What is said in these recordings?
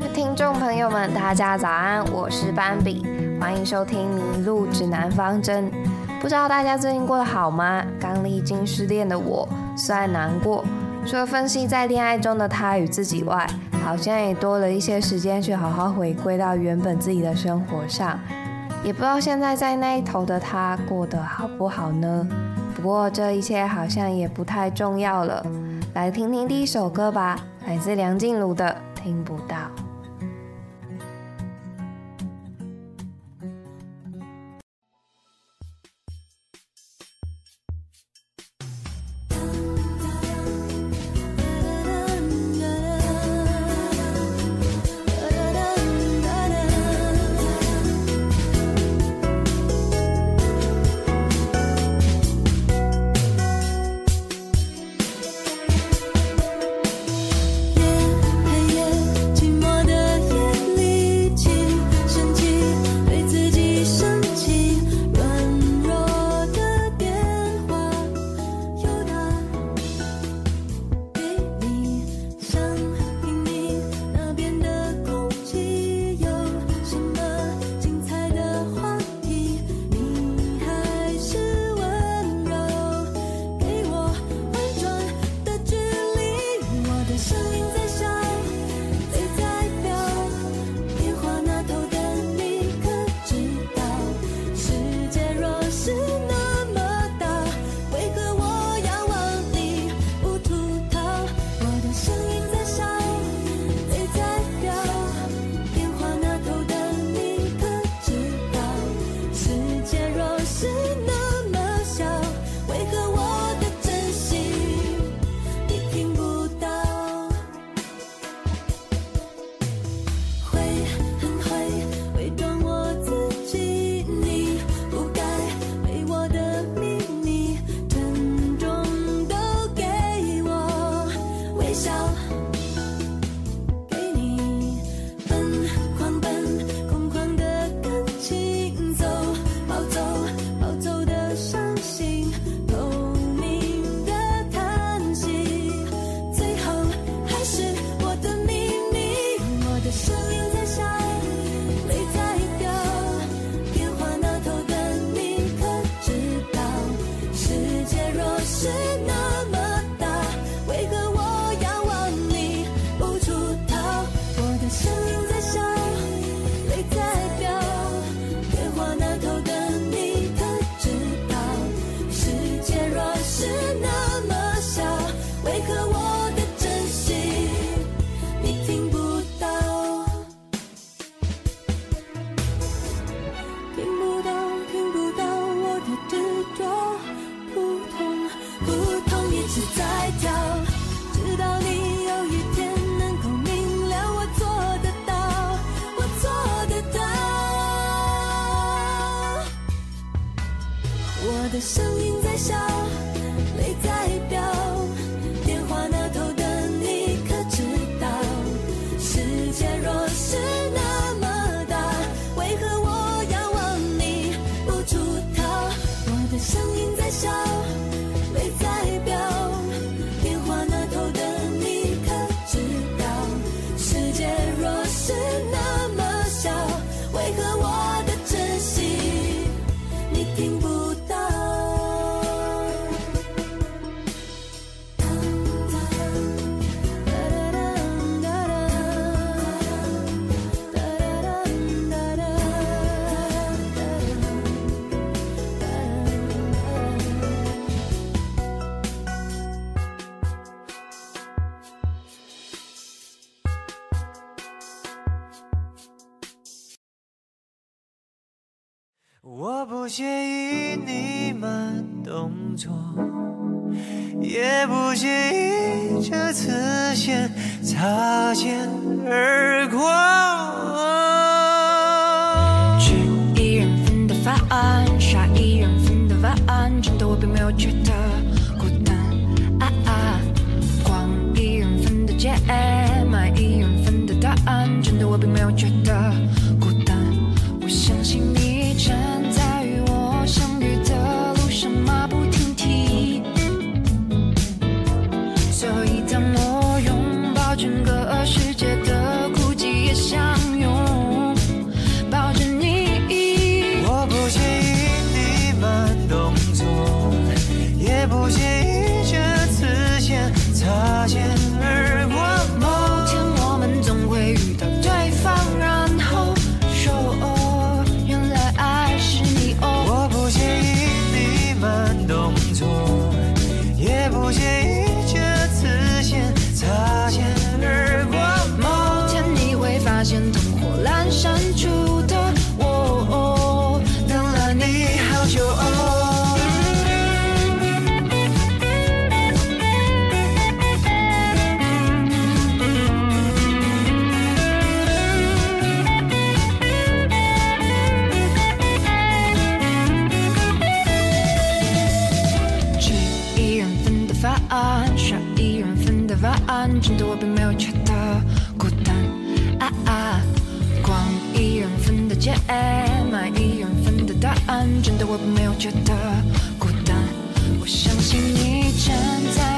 听众朋友们，大家早安，我是斑比，欢迎收听《迷路指南方针》。不知道大家最近过得好吗？刚历经失恋的我，虽然难过，除了分析在恋爱中的他与自己外，好像也多了一些时间去好好回归到原本自己的生活上。也不知道现在在那一头的他过得好不好呢？不过这一切好像也不太重要了。来听听第一首歌吧，来自梁静茹的《听不到》。我的声音在笑泪在飙。我不介意你慢动作，也不介意这次先擦肩而过。晚安，真的我并没有觉得孤单啊啊！逛一人份的街，买一人份的答案，真的我并没有觉得孤单。我相信你站在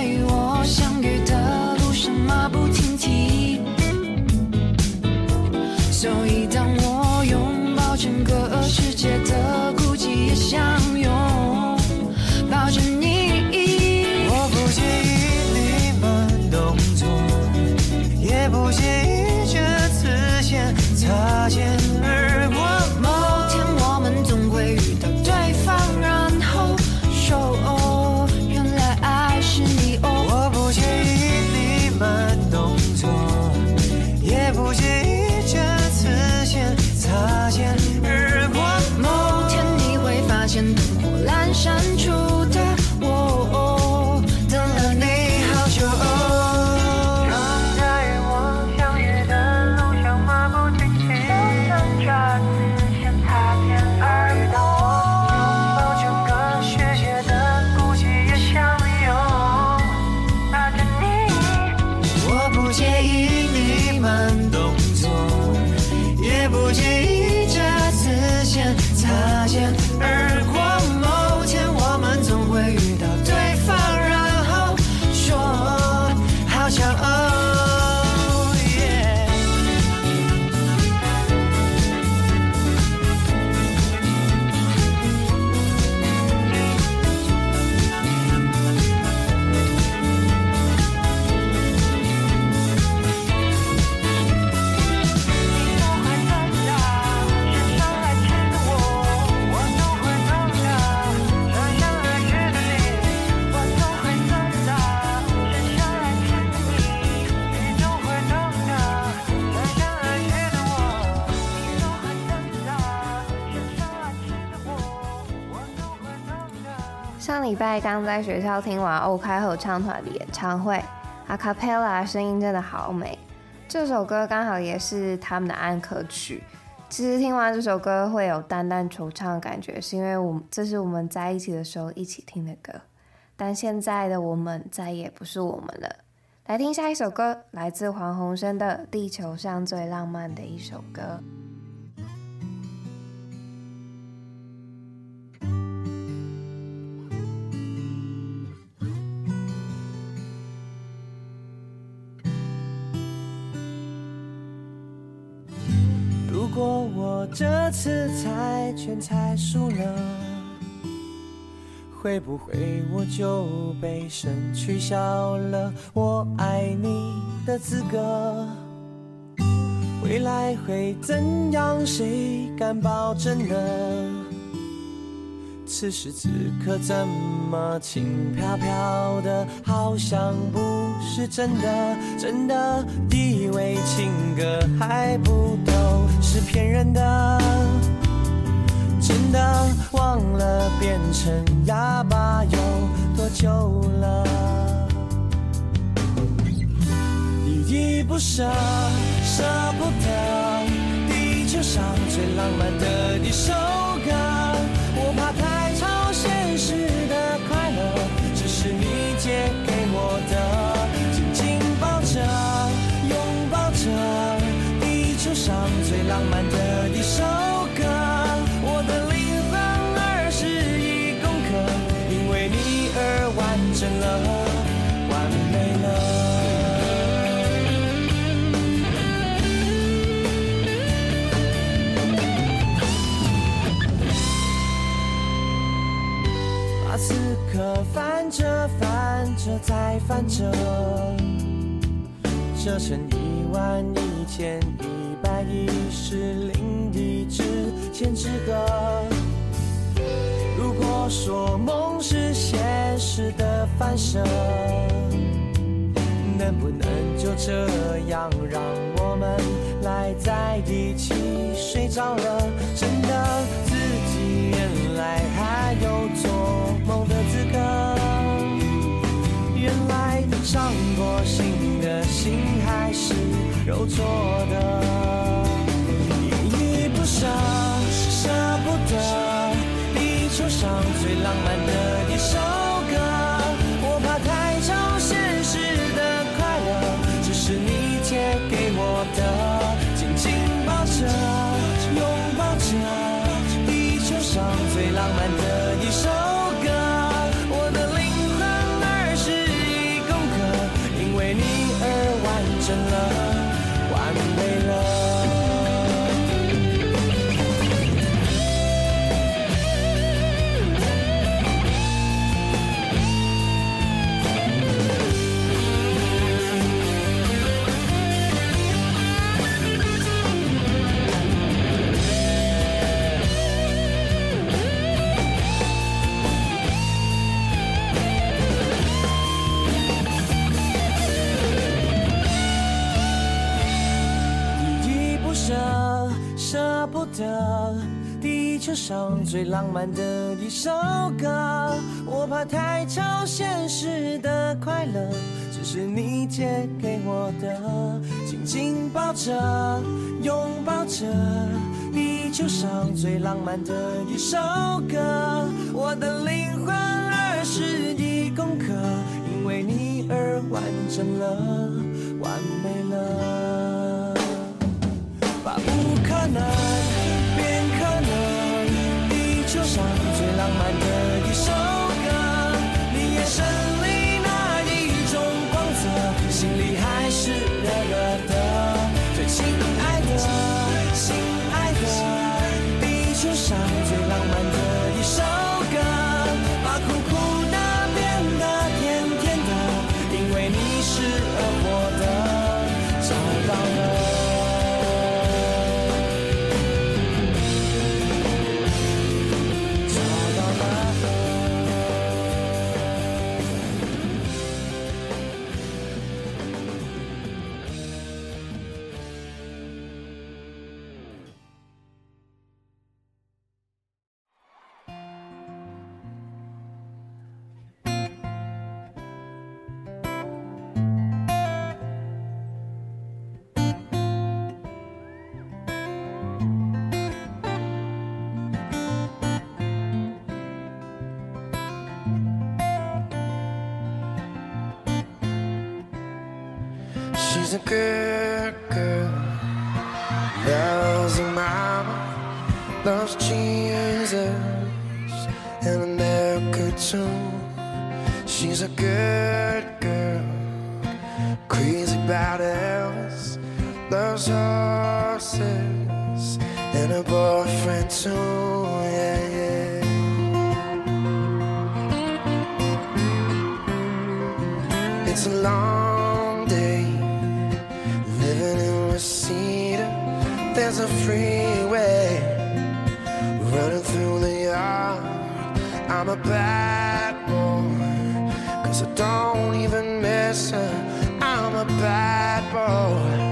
拜刚在学校听完欧开合唱团的演唱会，阿卡贝拉声音真的好美。这首歌刚好也是他们的安可曲。其实听完这首歌会有淡淡惆怅的感觉，是因为我们这是我们在一起的时候一起听的歌。但现在的我们再也不是我们了。来听下一首歌，来自黄鸿升的《地球上最浪漫的一首歌》。果我这次猜拳猜输了，会不会我就被神取消了我爱你的资格？未来会怎样？谁敢保证呢？此时此刻怎么轻飘飘的，好像不是真的，真的以为情歌还不是骗人的，真的忘了变成哑巴有多久了，依依不舍，舍不得，地球上最浪漫的一首歌，翻着翻着再翻着，折成一万一千一百一十零一支千纸鹤。如果说梦是现实的反射，能不能就这样让我们赖在一起睡着了？真的自己原来还有做梦的资格，伤过心的心还是肉做的，依依不舍，舍不得，地球上最浪漫的 your love. 最浪漫的一首歌，我怕太超现实的快乐，只是你借给我的，紧紧抱着，拥抱着。地球上最浪漫的一首歌，我的灵魂二十一公克，因为你而完整了，完美了，把不可能。My. She's a good girl. Loves her mama, loves Jesus and America too. She's a good girl. Crazy about Elvis, loves horses and her boyfriend too. Yeah, yeah. It's a long freeway, running through the yard. I'm a bad boy, cause I don't even miss her. I'm a bad boy.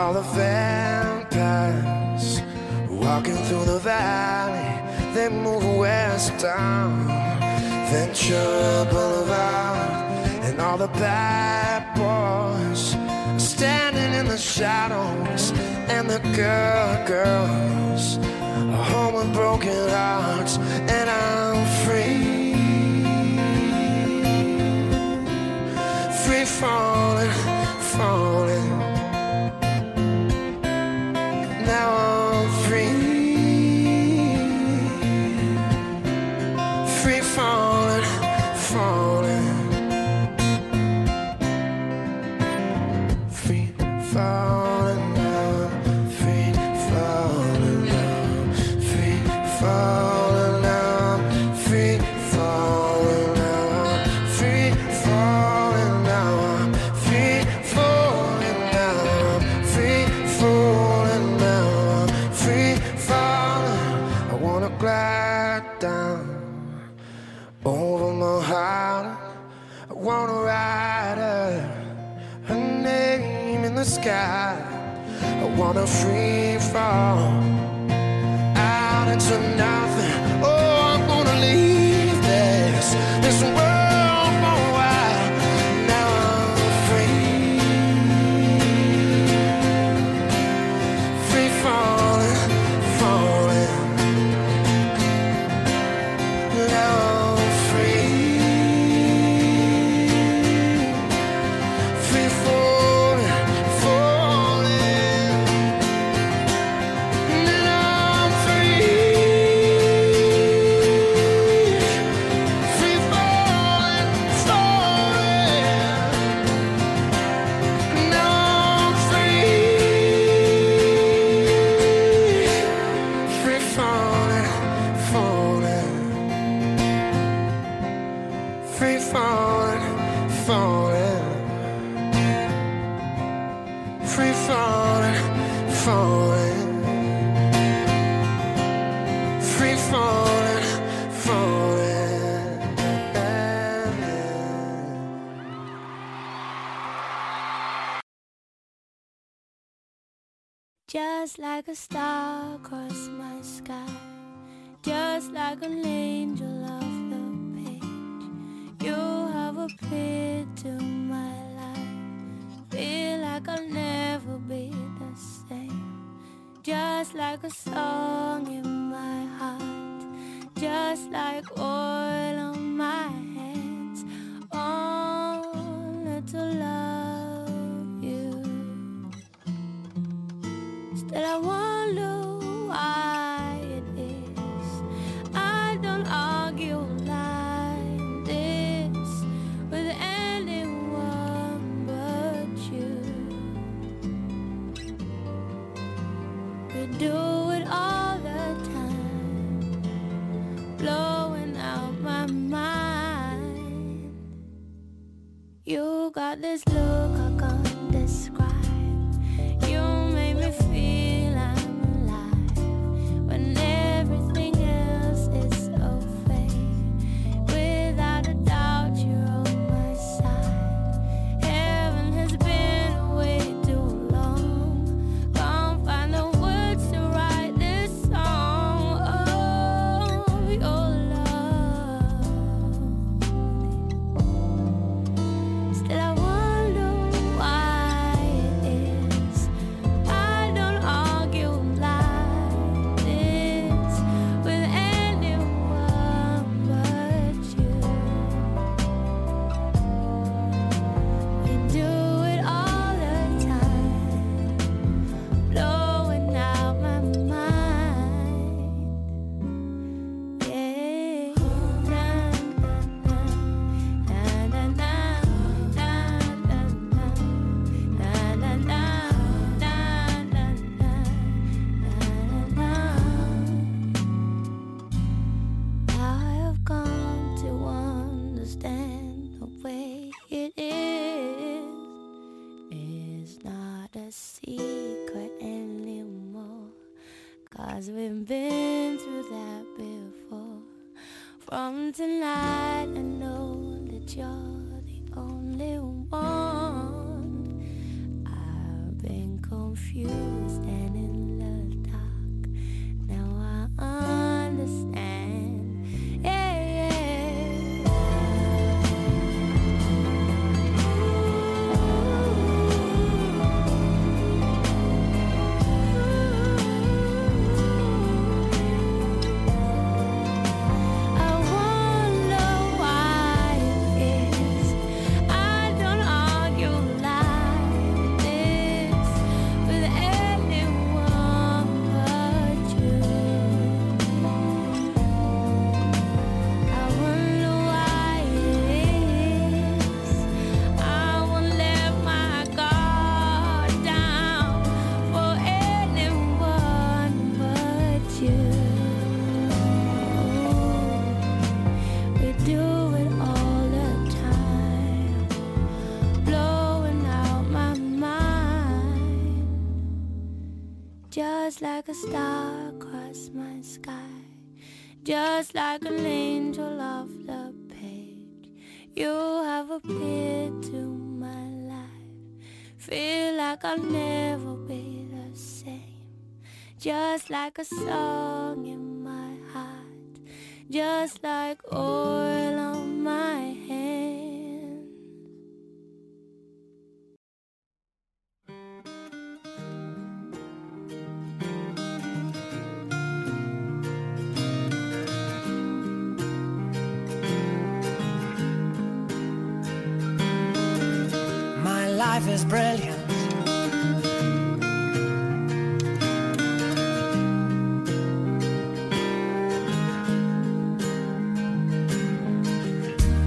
all the vampires walking through the valley. They move west down Ventura Boulevard, and all the bad boys standing in the shadows, and the girl girls are home with broken hearts, and I'm free. Free falling, falling now just like a song in my heart, just like all. Just like a star across my sky, just like an angel off the page. You have appeared to my life, feel like I'll never be the same, just like a song in my heart, just like oil on my hands. Life is brilliant.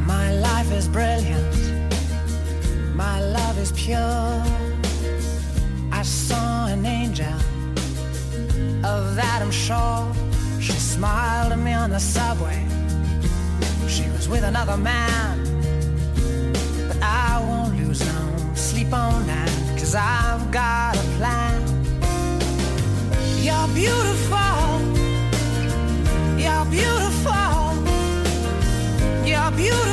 My life is brilliant. My love is pure. I saw an angel. Of that I'm sure. She smiled at me on the subway. She was with another man. But I won't cause I've got a plan. You're beautiful, you're beautiful, you're beautiful,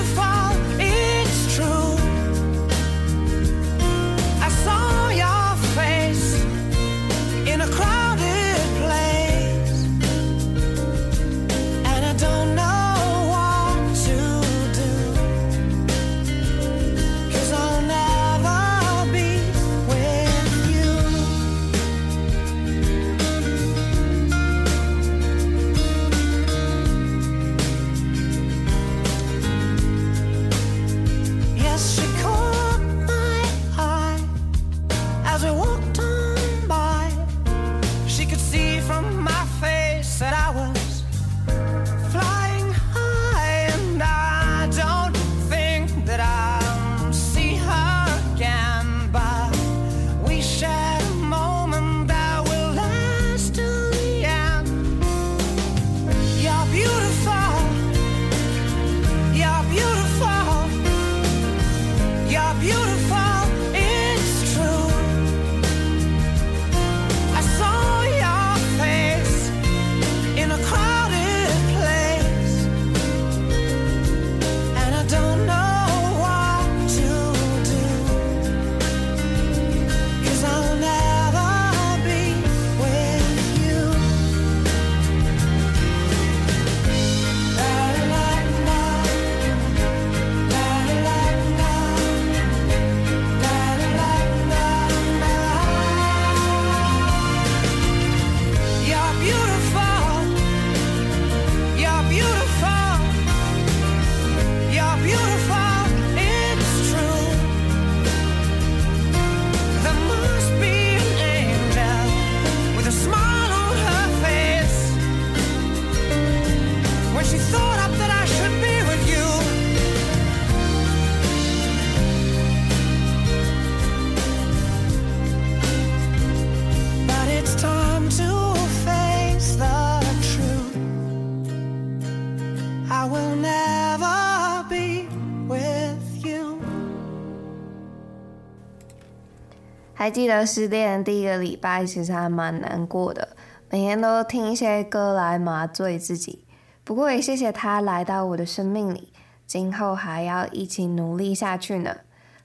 还记得失恋第一个礼拜，其实还蛮难过的，每天都听一些歌来麻醉自己。不过也谢谢他来到我的生命里，今后还要一起努力下去呢。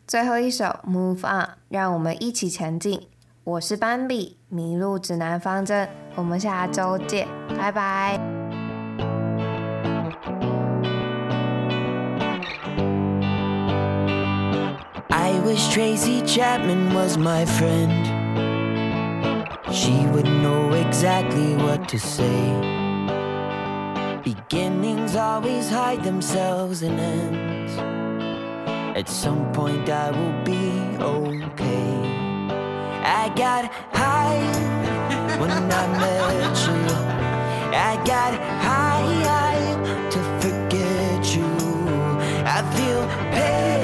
最后一首《Move On》，让我们一起前进。我是斑比，迷路指南方针，我们下周见，拜拜。I wish Tracy Chapman was my friend. She would know exactly what to say. Beginnings always hide themselves in ends. At some point, I will be okay. I got high when I met you. I got high to forget you. I feel pain.